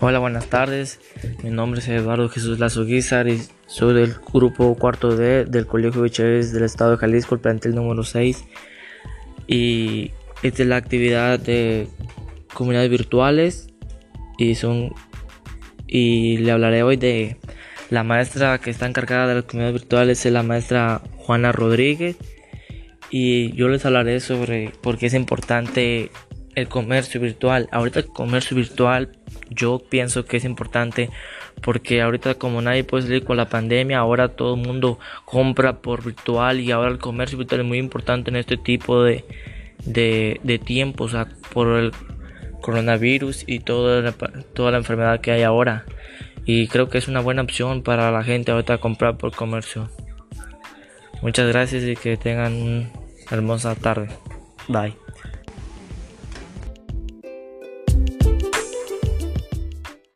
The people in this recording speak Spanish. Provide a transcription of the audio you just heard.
Hola, buenas tardes. Mi nombre es Eduardo Jesús Lazo Guizar y soy del grupo cuarto D del Colegio de Chávez del Estado de Jalisco, el plantel número 6. Y esta es la actividad de comunidades virtuales y son y le hablaré hoy de la maestra que está encargada de las comunidades virtuales es la maestra Juana Rodríguez y yo les hablaré sobre por qué es importante el comercio virtual. Ahorita el comercio virtual yo pienso que es importante porque ahorita como nadie puede salir con la pandemia, ahora todo el mundo compra por virtual y ahora el comercio virtual es muy importante en este tipo de, de, de tiempo, o sea, por el coronavirus y toda la, toda la enfermedad que hay ahora. Y creo que es una buena opción para la gente ahorita comprar por comercio. Muchas gracias y que tengan una hermosa tarde. Bye.